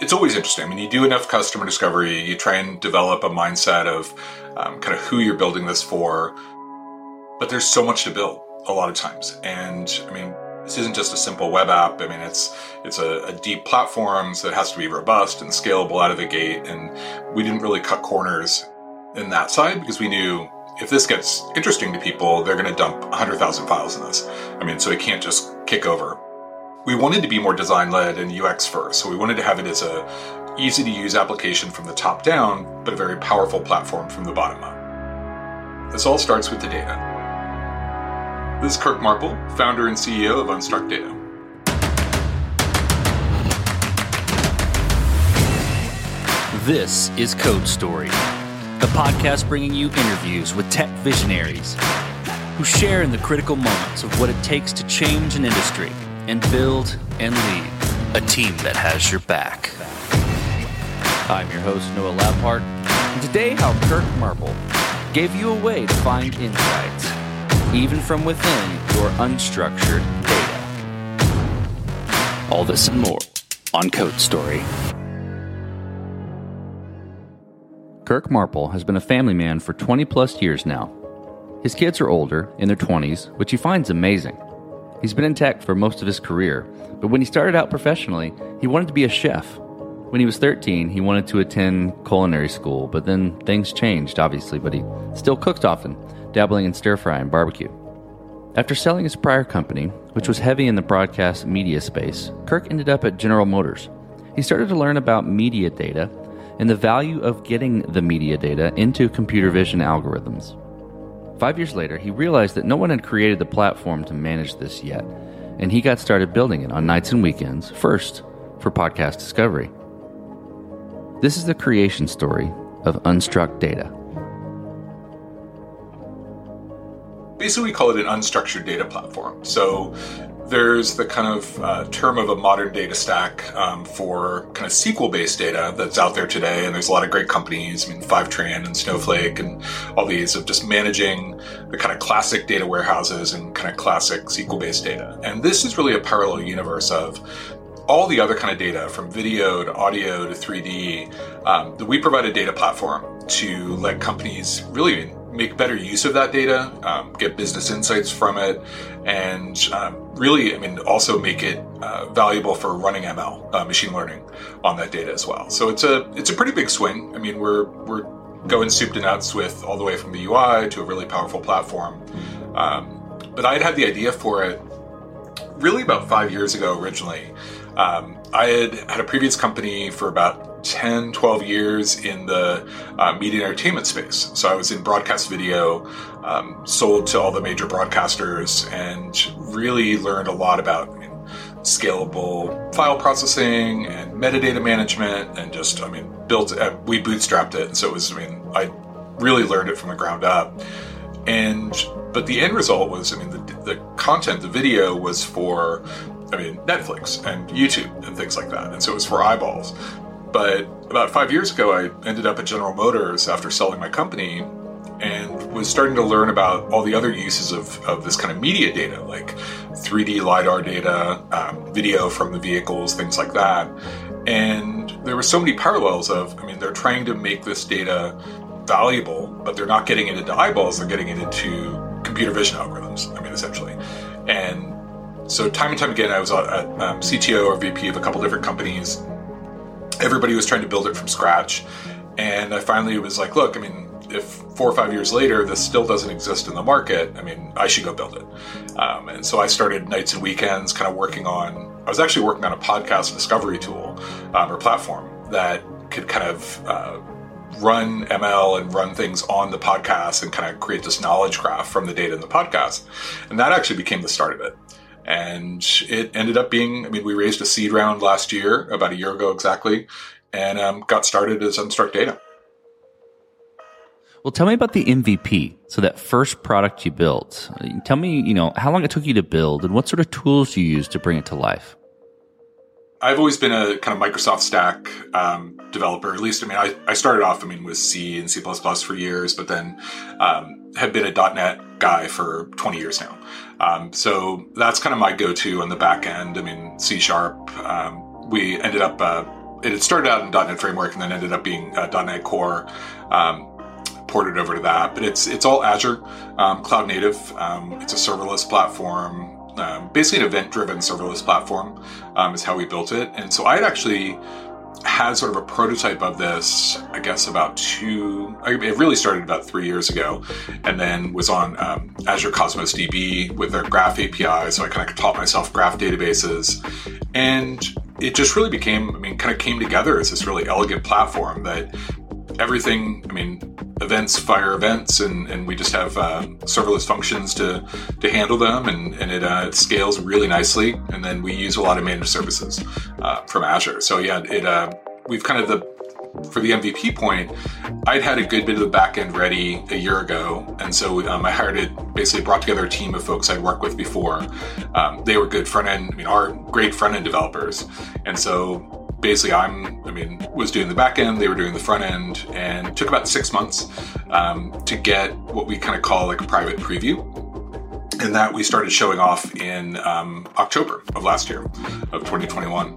it's always interesting. I mean, you do enough customer discovery, you try and develop a mindset of um, kind of who you're building this for, but there's so much to build a lot of times. And I mean, this isn't just a simple web app. I mean, it's it's a, a deep platform, so it has to be robust and scalable out of the gate. And we didn't really cut corners in that side because we knew if this gets interesting to people, they're going to dump 100,000 files in this. I mean, so it can't just kick over. We wanted to be more design led and UX first. So we wanted to have it as a easy to use application from the top down, but a very powerful platform from the bottom up. This all starts with the data. This is Kirk Marple, founder and CEO of Unstruk Data. This is Code Story the podcast bringing you interviews with tech visionaries who share in the critical moments of what it takes to change an industry and build and lead a team that has your back. I'm your host, Noah Labhart, and today, how Kirk Marple gave you a way to find insights, even from within your unstructured data. All this and more on Code Story. Kirk Marple has been a family man for 20 plus years now. His kids are older, in their 20s, which he finds amazing. He's been in tech for most of his career, but when he started out professionally, he wanted to be a chef. When he was 13, he wanted to attend culinary school, but then things changed, obviously, but he still cooked often, dabbling in stir fry and barbecue. After selling his prior company, which was heavy in the broadcast media space, Kirk ended up at General Motors. He started to learn about media data and the value of getting the media data into computer vision algorithms. Five years later, he realized that no one had created the platform to manage this yet, and he got started building it on nights and weekends, first for podcast discovery. This is the creation story of Unstruk Data. Basically, we call it an unstructured data platform. So there's the kind of uh, term of a modern data stack um, for kind of SQL based data that's out there today. And there's a lot of great companies, I mean, Fivetran and Snowflake and all these of just managing the kind of classic data warehouses and kind of classic SQL based data. And this is really a parallel universe of all the other kind of data from video to audio to 3D. Um, we provide a data platform to let companies really make better use of that data, um, get business insights from it, and um, really, I mean, also make it uh, valuable for running ML, uh, machine learning, on that data as well. So it's a it's a pretty big swing. I mean, we're we're going soup to nuts with all the way from the UI to a really powerful platform. Um, but I had had the idea for it really about five years ago originally. Um, I had had a previous company for about 10, 12 years in the uh, media entertainment space. So I was in broadcast video, um, sold to all the major broadcasters, and really learned a lot about scalable file processing and metadata management, and just, I mean, built, uh, we bootstrapped it. And so it was, I mean, I really learned it from the ground up. And, but the end result was, I mean, the, the content, the video was for I mean, Netflix and YouTube and things like that. And so it was for eyeballs. But about five years ago, I ended up at General Motors after selling my company and was starting to learn about all the other uses of, of this kind of media data, like 3D LiDAR data, um, video from the vehicles, things like that. And there were so many parallels of, I mean, they're trying to make this data valuable, but they're not getting it into eyeballs, they're getting it into computer vision algorithms, I mean, essentially. And so, time and time again, I was a, um, CTO or VP of a couple different companies everybody was trying to build it from scratch. And I finally was like, look, I mean, if four or five years later this still doesn't exist in the market, I mean, I should go build it. Um, and so I started nights and weekends kind of working on, I was actually working on a podcast discovery tool um, or platform that could kind of uh, run ML and run things on the podcast and kind of create this knowledge graph from the data in the podcast. And that actually became the start of it. And it ended up being, I mean, we raised a seed round last year, about a year ago exactly, and um, got started as Unstruk Data. Well, tell me about the MVP. So that first product you built. Tell me, you know, how long it took you to build and what sort of tools you used to bring it to life. I've always been a kind of Microsoft stack um, developer. At least, I mean, I, I started off, I mean, with C and C++ for years, but then um, have been a .NET guy for 20 years now. Um, so that's kind of my go-to on the back end. I mean, C Sharp. Um, we ended up uh, it had started out in .NET Framework and then ended up being uh, .NET Core. Um, ported over to that, but it's it's all Azure, um, cloud native. Um, it's a serverless platform. Um, basically, an event-driven serverless platform is how we built it. And so I had actually had sort of a prototype of this, I guess, about two. It really started about three years ago, and then was on um, Azure Cosmos DB with their Graph API. So I kind of taught myself Graph databases, and it just really became. I mean, kind of came together as this really elegant platform that everything. I mean, events fire events, and, and we just have uh, serverless functions to to handle them, and, and it, uh, it, scales really nicely. And then we use a lot of managed services uh, from Azure. So yeah, it uh, we've kind of the for the MVP point, I'd had a good bit of the back end ready a year ago, and so um, I hired it. Basically, brought together a team of folks I'd worked with before. Um, they were good front end, I mean, are great front end developers, and so basically I'm, I mean, was doing the back end, they were doing the front end, and it took about six months um, to get what we kind of call like a private preview. And that we started showing off in um, October of last year, of 2021.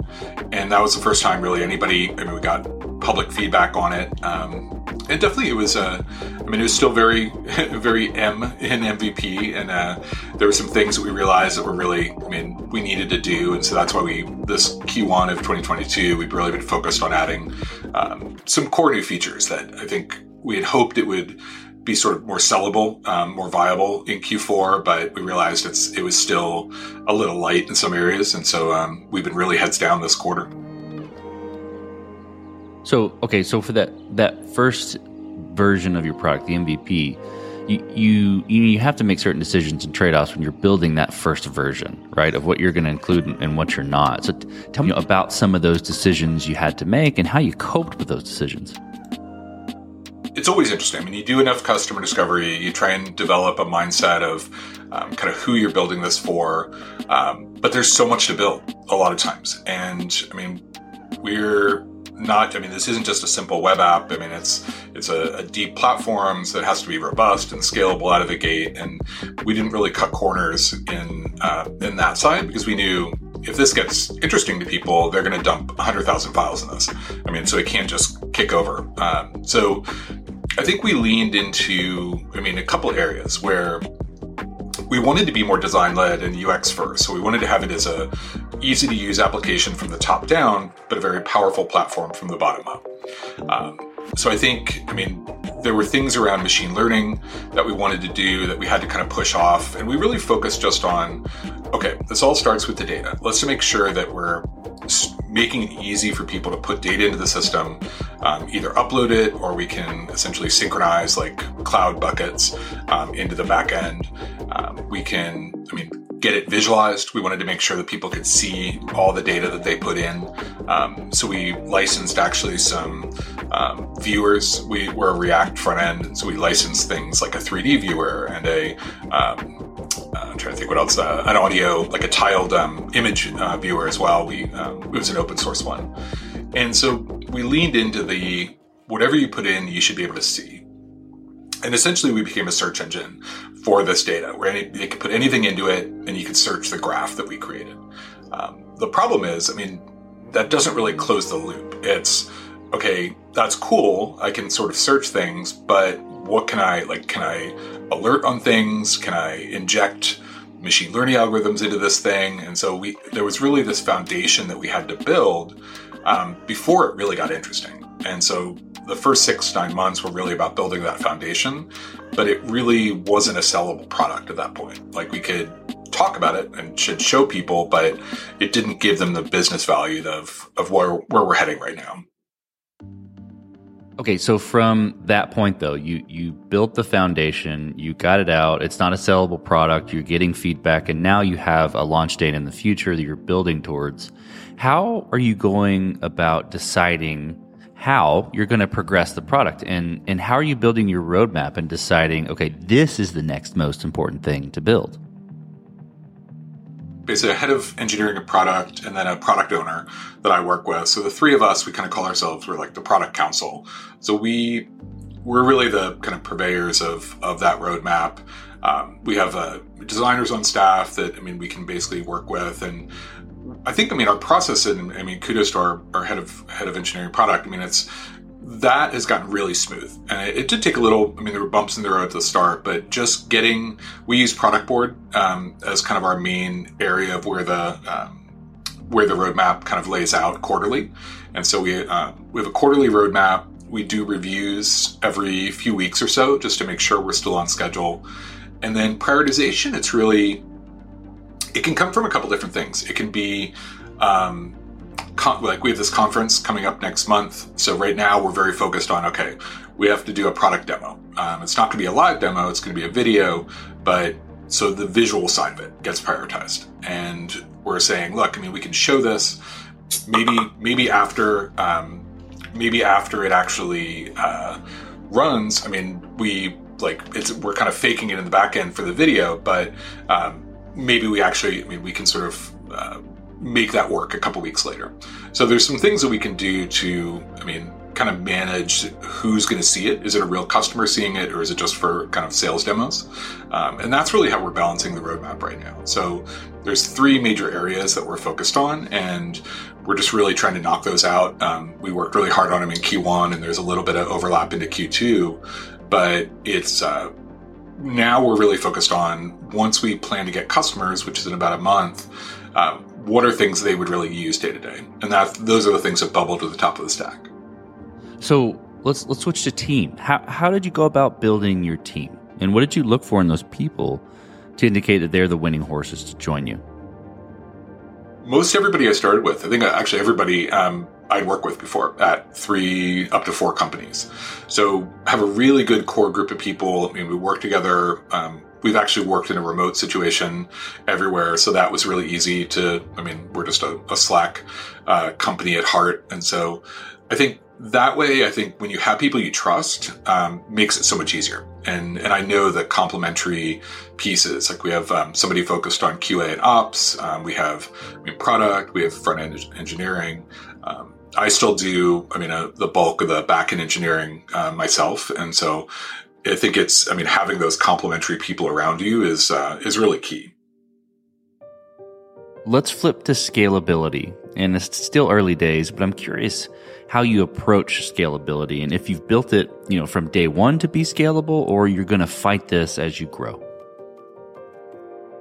And that was the first time really anybody, I mean, we got public feedback on it. Um, and definitely it was uh, i mean it was still very very m in mvp and uh, there were some things that we realized that were really i mean we needed to do and so that's why we this q1 of 2022 we've really been focused on adding um, some core new features that i think we had hoped it would be sort of more sellable, um, more viable in Q4, but we realized it's it was still a little light in some areas, and so um, we've been really heads down this quarter. So okay, so for that that first version of your product, the MVP, you you you have to make certain decisions and trade offs when you're building that first version, right? Of what you're going to include and what you're not. So t- tell me about some of those decisions you had to make and how you coped with those decisions. It's always interesting. I mean, you do enough customer discovery, you try and develop a mindset of um, kind of who you're building this for. Um, but there's so much to build a lot of times, and I mean, we're not i mean this isn't just a simple web app. I mean it's it's a, a, deep platform so it has to be robust and scalable out of the gate. And we didn't really cut corners in uh, in that side because we knew if this gets interesting to people they're going to dump 100000 files in this. I mean so it can't just kick over. Um, so i think we leaned into i mean a couple areas where we wanted to be more design led and UX first. So we wanted to have it as a easy to use application from the top down, but a very powerful platform from the bottom up. Um, so I think, I mean, there were things around machine learning that we wanted to do that we had to kind of push off. And we really focused just on, okay, this all starts with the data. Let's make sure that we're making it easy for people to put data into the system, um, either upload it or we can essentially synchronize like cloud buckets um, into the back end. Um, we can, I mean, get it visualized. We wanted to make sure that people could see all the data that they put in. Um, so we licensed actually some um, viewers. We were a React front end, so we licensed things like a 3D viewer and a um, uh, I'm trying to think what else. Uh, an audio, like a tiled um, image uh, viewer as well. We um, it was an open source one, and so we leaned into the whatever you put in, you should be able to see. And essentially, we became a search engine for this data, where any, they could put anything into it, and you could search the graph that we created. Um, the problem is, I mean, that doesn't really close the loop. It's okay, that's cool. I can sort of search things, but what can I like? Can I alert on things? Can I inject machine learning algorithms into this thing? And so we there was really this foundation that we had to build um, before it really got interesting. And so the first six nine months were really about building that foundation, but it really wasn't a sellable product at that point. Like we could talk about it and should show people, but it didn't give them the business value of of where where we're heading right now. Okay, so from that point though, you you built the foundation, you got it out. It's not a sellable product. You're getting feedback, and now you have a launch date in the future that you're building towards. How are you going about deciding how you're going to progress the product, and and how are you building your roadmap and deciding, okay, this is the next most important thing to build? basically a head of engineering a product and then a product owner that I work with. So the three of us, we kind of call ourselves, we're like the product council. So we, we're really the kind of purveyors of, of that roadmap. Um, we have uh, designers on staff that, I mean, we can basically work with and I think I mean our process and I mean kudos to our, our head of head of engineering product. I mean it's that has gotten really smooth. And it, it, did take a little, I mean, there were bumps in the road at the start, but just getting, we use product board um, as kind of our main area of where the, um, where the roadmap kind of lays out quarterly. And so we, uh, we have a quarterly roadmap. We do reviews every few weeks or so just to make sure we're still on schedule. And then prioritization, it's really, it can come from a couple different things. It can be, um, con- like we have this conference coming up next month. So right now we're very focused on okay, we have to do a product demo. Um, it's not going to be a live demo; it's going to be a video, but so the visual side of it gets prioritized. And we're saying, look, I mean, we can show this. Maybe maybe after um, maybe after it actually uh, runs. I mean, we like it's we're kind of faking it in the back end for the video, but um, maybe we actually I mean we can sort of uh, make that work a couple weeks later. So there's some things that we can do to, I mean, kind of manage who's going to see it. Is it a real customer seeing it, or is it just for kind of sales demos? Um, and that's really how we're balancing the roadmap right now. So there's three major areas that we're focused on, and we're just really trying to knock those out. Um, we worked really hard on them in Q1, and there's a little bit of overlap into Q2, but it's uh, now we're really focused on once we plan to get customers, which is in about a month. Um, what are things they would really use day to day, and that those are the things that bubble to the top of the stack. So let's let's switch to team. How how did you go about building your team, and what did you look for in those people to indicate that they're the winning horses to join you? Most everybody I started with, I think uh, actually everybody um, I'd worked with before at three up to four companies. So have a really good core group of people. I mean, we work together. Um, we've actually worked in a remote situation everywhere. So that was really easy to, I mean, we're just a, a Slack uh, company at heart. And so I think that way, I think when you have people you trust, um, makes it so much easier. And, and I know the complementary pieces, like we have um, somebody focused on QA and ops. Um, we have I mean, product, we have front end engineering. Um, I still do, I mean, uh, the bulk of the back end engineering uh, myself. And so I think it's, I mean, having those complementary people around you is, uh, is really key. Let's flip to scalability. And it's still early days, but I'm curious how you approach scalability and if you've built it, you know, from day one to be scalable or you're going to fight this as you grow.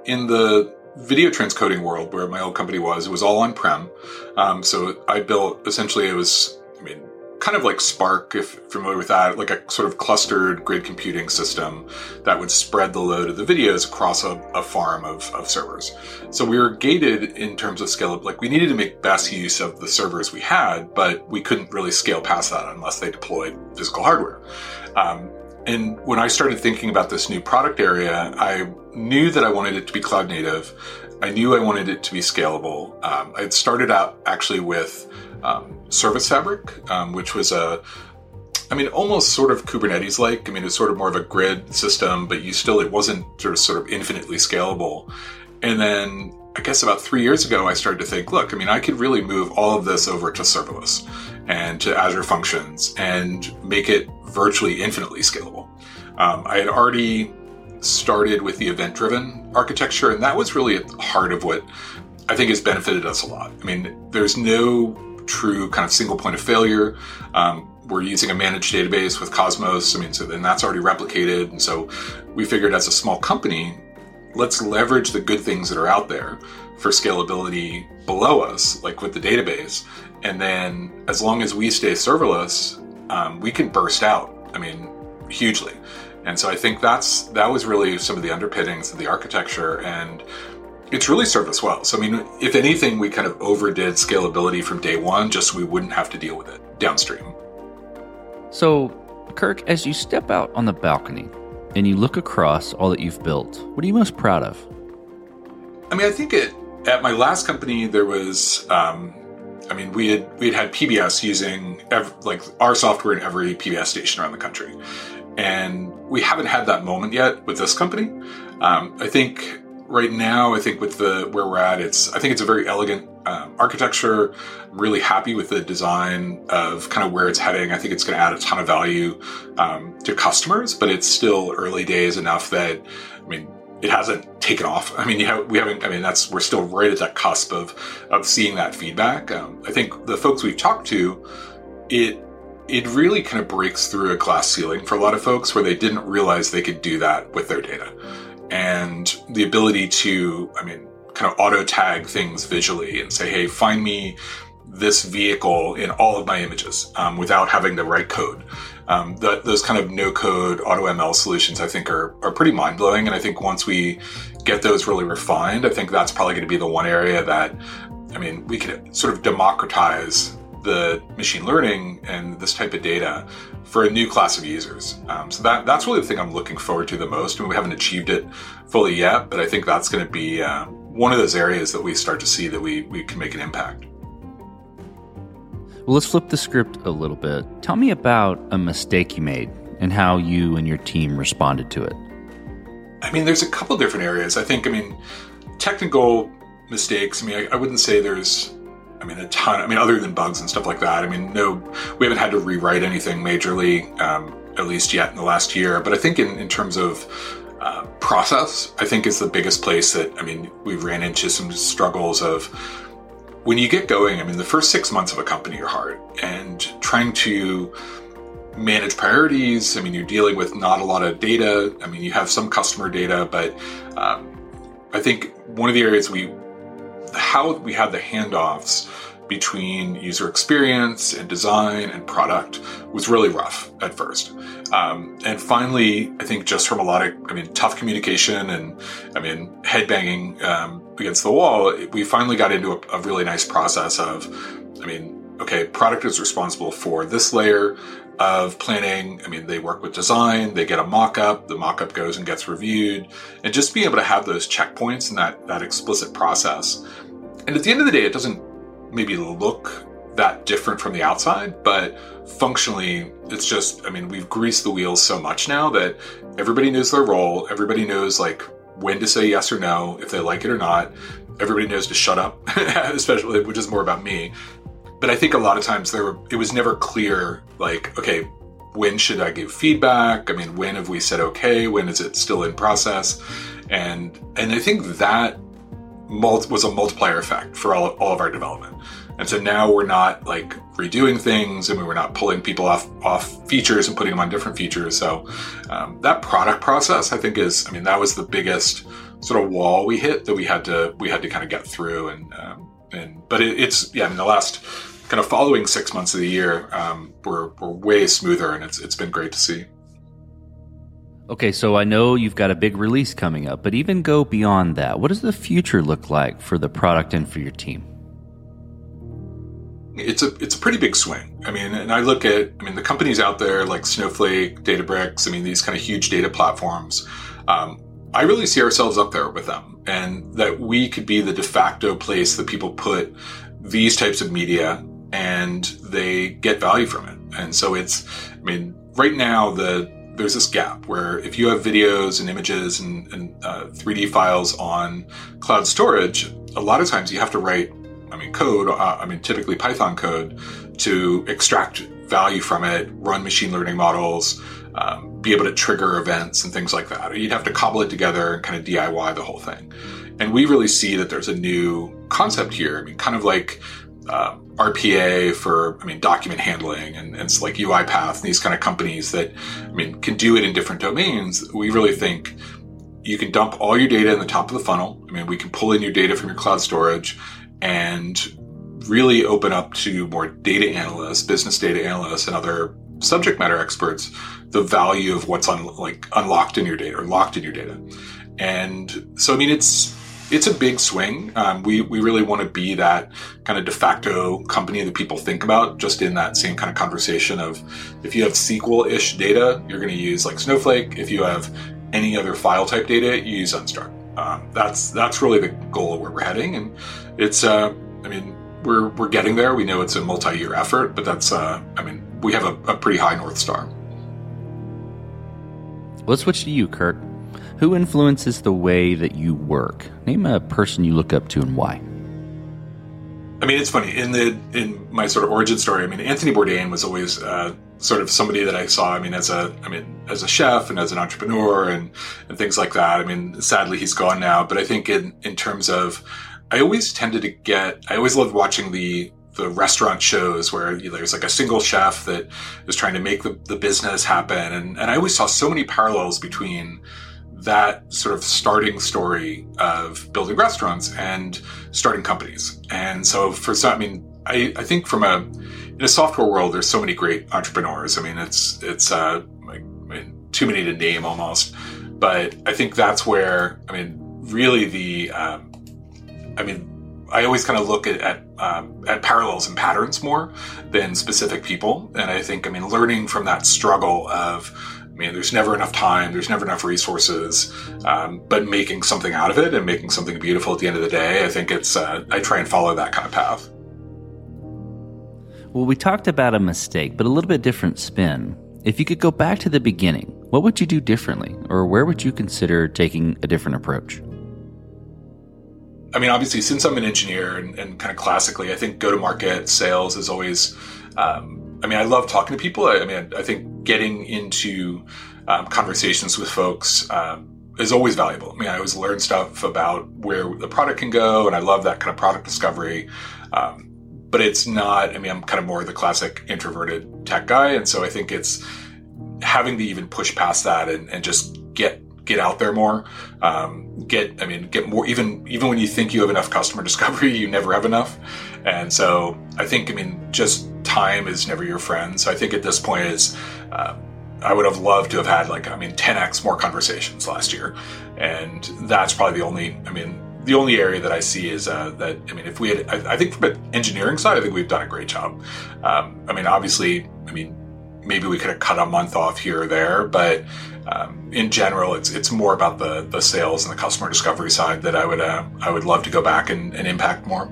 In the video transcoding world where my old company was, it was all on prem. Um, so I built essentially it was, I mean, kind of like Spark, if familiar with that, like a sort of clustered grid computing system that would spread the load of the videos across a, a farm of, of, servers. So we were gated in terms of scale. Like we needed to make best use of the servers we had, but we couldn't really scale past that unless they deployed physical hardware. Um, and when I started thinking about this new product area, I knew that I wanted it to be cloud native. I knew I wanted it to be scalable. Um, started out actually with um, Service Fabric, um, which was a, I mean, almost sort of Kubernetes like. I mean, it's sort of more of a grid system, but you still, it wasn't sort of, sort of infinitely scalable. And then I guess about three years ago, I started to think, look, I mean, I could really move all of this over to serverless and to Azure Functions and make it virtually infinitely scalable. Um, I had already started with the event driven architecture, and that was really at the heart of what I think has benefited us a lot. I mean, there's no true kind of single point of failure. Um, we're using a managed database with Cosmos. I mean, so then that's already replicated. And so we figured as a small company, let's leverage the good things that are out there for scalability below us, like with the database. And then as long as we stay serverless, um, we can burst out. I mean, hugely. And so I think that's that was really some of the underpinnings of the architecture and it's really served us well. So, I mean, if anything, we kind of overdid scalability from day one just so we wouldn't have to deal with it downstream. So, Kirk, as you step out on the balcony and you look across all that you've built, what are you most proud of? I mean, I think it, at my last company, there was, um, I mean, we had we had had PBS using every, like our software in every PBS station around the country, and we haven't had that moment yet with this company. Um, I think right now, I think with the where we're at, it's I think it's a very elegant um, architecture. I'm really happy with the design of kind of where it's heading. I think it's going to add a ton of value um, to customers, but it's still early days enough that I mean it hasn't taken off. I mean, have, we haven't. I mean, that's we're still right at that cusp of of seeing that feedback. Um, I think the folks we've talked to, it it really kind of breaks through a glass ceiling for a lot of folks where they didn't realize they could do that with their data, and the ability to, I mean, kind of auto tag things visually and say, hey, find me this vehicle in all of my images um, without having to write code. Um, those kind of no code auto ML solutions, I think, are, are pretty mind blowing. And I think once we get those really refined, I think that's probably going to be the one area that, I mean, we could sort of democratize the machine learning and this type of data for a new class of users. Um, so that that's really the thing I'm looking forward to the most. I mean, we haven't achieved it fully yet, but I think that's going to be uh, one of those areas that we start to see that we we can make an impact. Well, let's flip the script a little bit. Tell me about a mistake you made and how you and your team responded to it. I mean, there's a couple different areas. I think, I mean, technical mistakes. I mean, I, I wouldn't say there's, I mean, a ton. I mean, other than bugs and stuff like that. I mean, no, we haven't had to rewrite anything majorly, um, at least yet in the last year. But I think in, in terms of uh, process, I think is the biggest place that, I mean, we've ran into some struggles of, when you get going, I mean, the first six months of a company are hard, and trying to manage priorities. I mean, you're dealing with not a lot of data. I mean, you have some customer data, but um, I think one of the areas we, how we had the handoffs between user experience and design and product was really rough at first. Um, and finally, I think just from a lot of, I mean, tough communication and, I mean, headbanging um, against the wall, we finally got into a, a really nice process of, I mean, okay, product is responsible for this layer of planning. I mean, they work with design, they get a mock-up, the mock-up goes and gets reviewed, and just being able to have those checkpoints and that that explicit process. And at the end of the day, it doesn't maybe look that different from the outside, but functionally, it's just, I mean, we've greased the wheels so much now that everybody knows their role, everybody knows like when to say yes or no, if they like it or not. Everybody knows to shut up, especially, which is more about me. But I think a lot of times there were, it was never clear, like, okay, when should I give feedback? I mean, when have we said okay? When is it still in process? And and I think that was a multiplier effect for all, all of our development. And so now we're not like redoing things and we're not pulling people off, off features and putting them on different features. So um, that product process, I think is, I mean, that was the biggest sort of wall we hit that we had to, we had to kind of get through. And, um, and, but it, it's, yeah, I mean, the last kind of following six months of the year, um, we're, we're way smoother and it's, it's been great to see. Okay, so I know you've got a big release coming up, but even go beyond that. What does the future look like for the product and for your team? It's a it's a pretty big swing. I mean, and I look at I mean the companies out there like Snowflake, Databricks. I mean these kind of huge data platforms. Um, I really see ourselves up there with them, and that we could be the de facto place that people put these types of media, and they get value from it. And so it's, I mean, right now the there's this gap where if you have videos and images and, and uh, 3D files on cloud storage, a lot of times you have to write, I mean, code, uh, I mean, typically Python code to extract value from it, run machine learning models, um, be able to trigger events and things like that. You'd have to cobble it together and kind of DIY the whole thing. And we really see that there's a new concept here. I mean, kind of like uh, RPA for, I mean, document handling and, and it's like UiPath and these kind of companies that, I mean, can do it in different domains. We really think you can dump all your data in the top of the funnel. I mean, we can pull in your data from your cloud storage and really open up to more data analysts, business data analysts, and other subject matter experts the value of what's un- like unlocked in your data or locked in your data. And so, I mean, it's it's a big swing. Um, we we really want to be that kind of de facto company that people think about. Just in that same kind of conversation of if you have SQL-ish data, you're going to use like Snowflake. If you have any other file type data, you use Unstruk. Um, that's that's really the goal where we're heading, and it's. Uh, I mean, we're we're getting there. We know it's a multi-year effort, but that's. Uh, I mean, we have a, a pretty high north star. Let's switch to you, Kirk. Who influences the way that you work? Name a person you look up to and why. I mean, it's funny in the in my sort of origin story. I mean, Anthony Bourdain was always uh, sort of somebody that I saw. I mean, as a, I mean, as a chef and as an entrepreneur and and things like that. I mean, sadly he's gone now, but I think in in terms of, I always tended to get. I always loved watching the the restaurant shows where you know, there's like a single chef that is trying to make the, the business happen, and and I always saw so many parallels between that sort of starting story of building restaurants and starting companies. And so for some, I mean, I, I think from a in a software world, there's so many great entrepreneurs. I mean, it's it's uh, like, too many to name almost, but I think that's where I mean, really the um, I mean, I always kind of look at at, um, at parallels and patterns more than specific people, and I think I mean, learning from that struggle of I mean, there's never enough time, there's never enough resources, um, but making something out of it and making something beautiful at the end of the day, I think it's, uh, I try and follow that kind of path. Well, we talked about a mistake, but a little bit different spin. If you could go back to the beginning, what would you do differently? Or where would you consider taking a different approach? I mean, obviously, since I'm an engineer and, and kind of classically, I think go to market sales is always, um, I mean, I love talking to people. I, I mean, I think getting into um, conversations with folks um, is always valuable. I mean, I always learn stuff about where the product can go, and I love that kind of product discovery. Um, but it's not, I mean, I'm kind of more the classic introverted tech guy. And so I think it's having to even push past that and, and just get, get out there more. Um, get, I mean, get more, even, even when you think you have enough customer discovery, you never have enough. And so I think, I mean, just time is never your friend. So I think at this point is, uh, I would have loved to have had like, I mean, 10x more conversations last year. And that's probably the only, I mean, the only area that I see is uh, that I mean, if we had, I, I, think from an engineering side, I think we've done a great job. Um, I mean, obviously, I mean, maybe we could have cut a month off here or there, but um, in general, it's it's more about the the sales and the customer discovery side that I would uh, I would love to go back and, and impact more.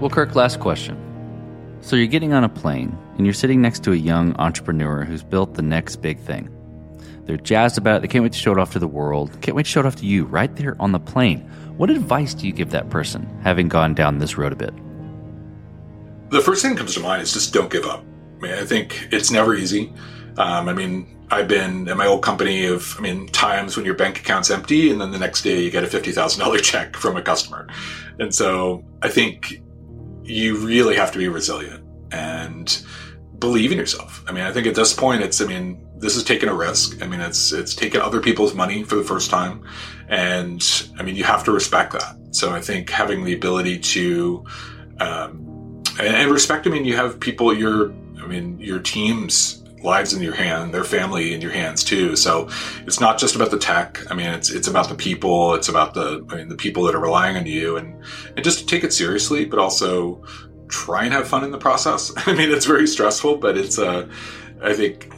Well, Kirk, last question. So you're getting on a plane and you're sitting next to a young entrepreneur who's built the next big thing. They're jazzed about it. They can't wait to show it off to the world. Can't wait to show it off to you right there on the plane. What advice do you give that person, having gone down this road a bit? The first thing that comes to mind is just don't give up. I mean, I think it's never easy. Um, I mean, I've been in my old company of, I mean, times when your bank account's empty and then the next day you get a $50,000 check from a customer. And so I think you really have to be resilient and believe in yourself. I mean, I think at this point, it's, I mean, this is taking a risk. I mean, it's it's taking other people's money for the first time, and I mean, you have to respect that. So I think having the ability to um, and, and respect. I mean, you have people your I mean your teams lives in your hand, their family in your hands too. So it's not just about the tech. I mean, it's it's about the people. It's about the I mean the people that are relying on you, and and just take it seriously, but also try and have fun in the process. I mean, it's very stressful, but it's uh, I think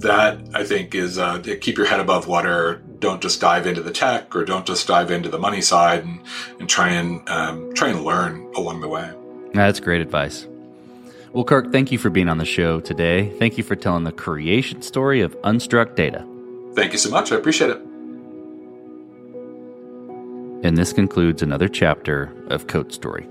that I think is uh, keep your head above water. Don't just dive into the tech or don't just dive into the money side and, and try and um, try and learn along the way. That's great advice. Well, Kirk, thank you for being on the show today. Thank you for telling the creation story of Unstruk Data. Thank you so much. I appreciate it. And this concludes another chapter of Code Story.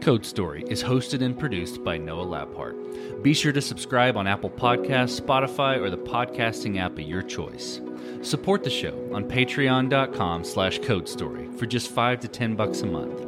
Code Story is hosted and produced by Noah Labhart. Be sure to subscribe on Apple Podcasts, Spotify, or the podcasting app of your choice. Support the show on patreon.com slash codestory for just 5 to 10 bucks a month.